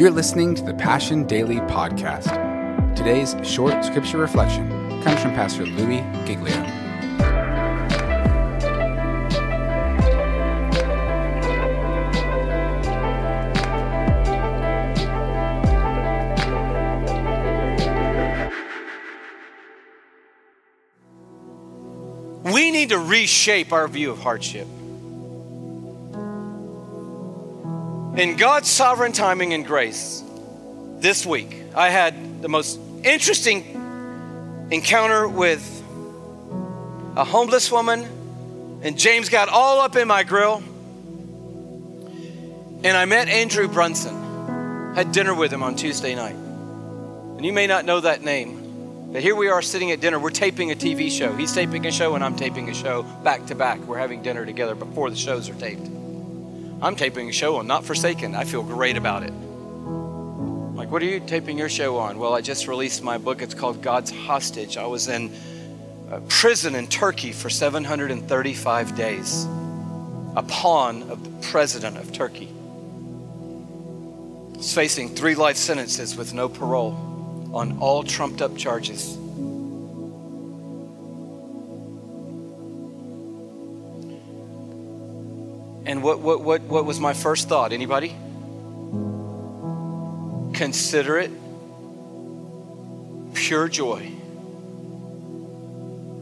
You're listening to the Passion Daily Podcast. Today's short scripture reflection comes from Pastor Louie Giglio. We need to reshape our view of hardship. In God's sovereign timing and grace, this week I had the most interesting encounter with a homeless woman, and James got all up in my grill. And I met Andrew Brunson, had dinner with him on Tuesday night. And you may not know that name, but here we are sitting at dinner. We're taping a TV show. He's taping a show, and I'm taping a show back to back. We're having dinner together before the shows are taped. I'm taping a show on Not Forsaken. I feel great about it. Like, what are you taping your show on? Well, I just released my book. It's called God's Hostage. I was in uh, prison in Turkey for 735 days, a pawn of the president of Turkey. He's facing three life sentences with no parole on all trumped up charges. And what, what, what, what was my first thought? Anybody? Consider it pure joy,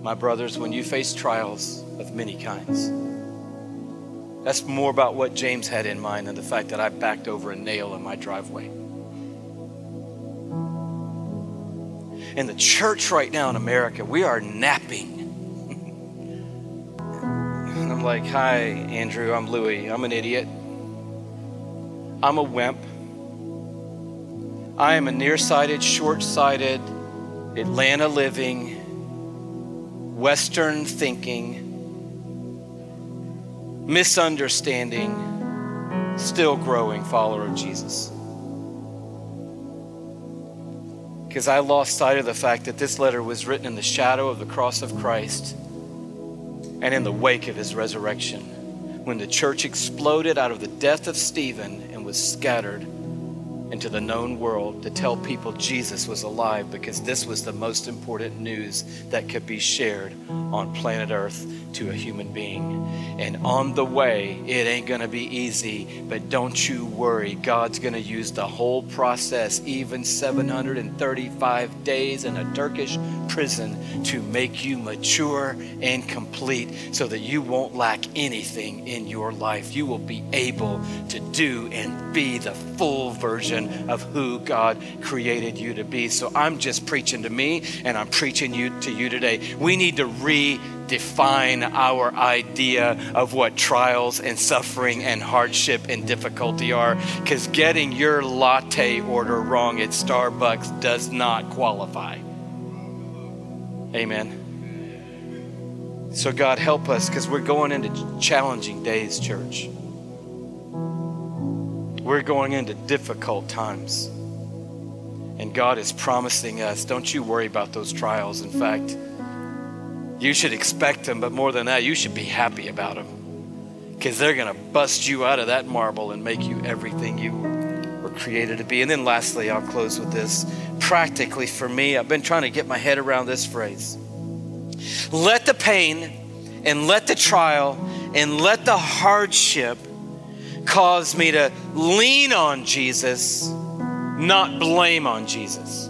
my brothers, when you face trials of many kinds. That's more about what James had in mind than the fact that I backed over a nail in my driveway. In the church right now in America, we are napping like, hi, Andrew, I'm Louie. I'm an idiot. I'm a wimp. I am a nearsighted, short sighted, Atlanta living, Western thinking, misunderstanding, still growing follower of Jesus. Because I lost sight of the fact that this letter was written in the shadow of the cross of Christ and in the wake of his resurrection, when the church exploded out of the death of Stephen and was scattered into the known world to tell people Jesus was alive because this was the most important news that could be shared on planet Earth to a human being. And on the way, it ain't going to be easy, but don't you worry. God's going to use the whole process, even 735 days in a Turkish prison, to make you mature and complete so that you won't lack anything in your life. You will be able to do and be the full version of who God created you to be. So I'm just preaching to me and I'm preaching you to you today. We need to redefine our idea of what trials and suffering and hardship and difficulty are because getting your latte order wrong at Starbucks does not qualify. Amen. So, God, help us because we're going into challenging days, church. We're going into difficult times. And God is promising us don't you worry about those trials. In fact, you should expect them, but more than that, you should be happy about them because they're going to bust you out of that marble and make you everything you were created to be. And then, lastly, I'll close with this. Practically, for me, I've been trying to get my head around this phrase let the pain and let the trial and let the hardship cause me to lean on Jesus, not blame on Jesus.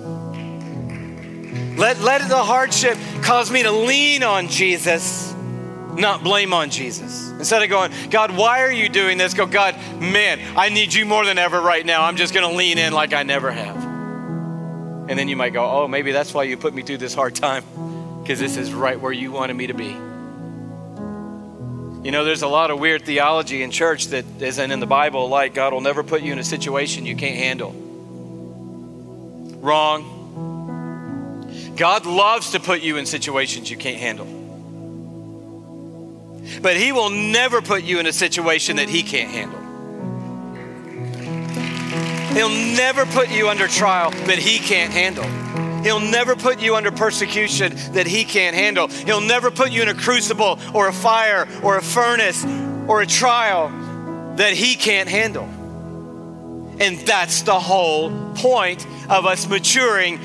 Let, let the hardship cause me to lean on Jesus, not blame on Jesus. Instead of going, God, why are you doing this? Go, God, man, I need you more than ever right now. I'm just going to lean in like I never have. And then you might go, oh, maybe that's why you put me through this hard time, because this is right where you wanted me to be. You know, there's a lot of weird theology in church that isn't in the Bible, like God will never put you in a situation you can't handle. Wrong. God loves to put you in situations you can't handle. But He will never put you in a situation that He can't handle. He'll never put you under trial that He can't handle. He'll never put you under persecution that He can't handle. He'll never put you in a crucible or a fire or a furnace or a trial that He can't handle. And that's the whole point of us maturing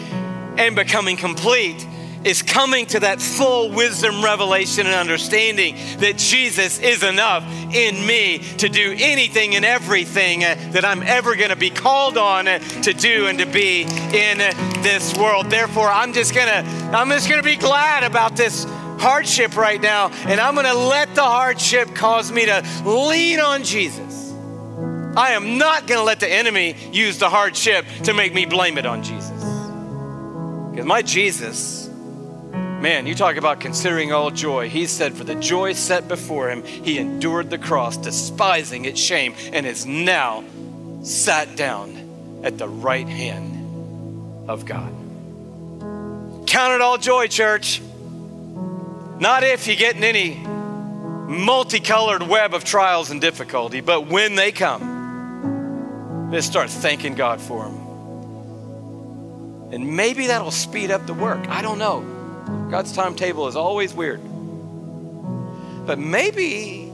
and becoming complete is coming to that full wisdom, revelation, and understanding that Jesus is enough in me to do anything and everything uh, that I'm ever going to be called on uh, to do and to be in this world. Therefore, I'm just going to I'm just going to be glad about this hardship right now and I'm going to let the hardship cause me to lean on Jesus. I am not going to let the enemy use the hardship to make me blame it on Jesus. Because my Jesus Man, you talk about considering all joy. He said, For the joy set before him, he endured the cross, despising its shame, and is now sat down at the right hand of God. Count it all joy, church. Not if you get in any multicolored web of trials and difficulty, but when they come, just start thanking God for them. And maybe that'll speed up the work. I don't know. God's timetable is always weird. But maybe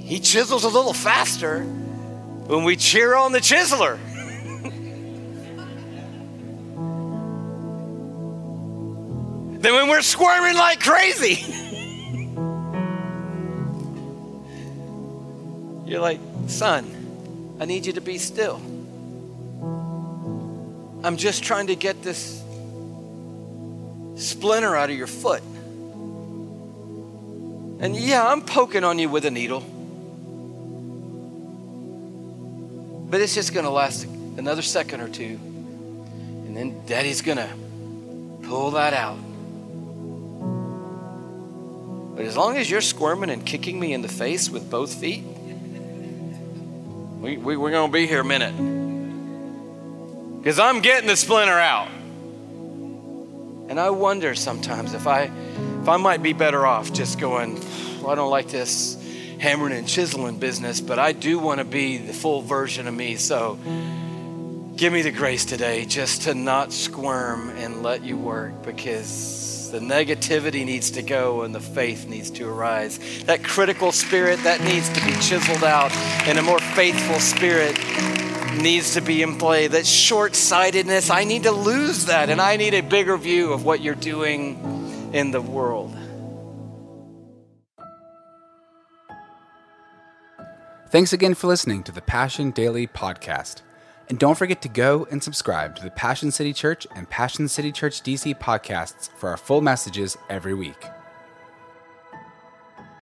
He chisels a little faster when we cheer on the chiseler. than when we're squirming like crazy. You're like, son, I need you to be still. I'm just trying to get this splinter out of your foot. And yeah, I'm poking on you with a needle. But it's just going to last another second or two. And then daddy's going to pull that out. But as long as you're squirming and kicking me in the face with both feet, we, we, we're going to be here a minute. Because I'm getting the splinter out. And I wonder sometimes if I, if I might be better off just going, well, I don't like this hammering and chiseling business, but I do want to be the full version of me. So give me the grace today just to not squirm and let you work because the negativity needs to go and the faith needs to arise. That critical spirit that needs to be chiseled out and a more faithful spirit needs to be in play. That short sightedness, I need to lose that, and I need a bigger view of what you're doing in the world. Thanks again for listening to the Passion Daily Podcast. And don't forget to go and subscribe to the Passion City Church and Passion City Church DC podcasts for our full messages every week.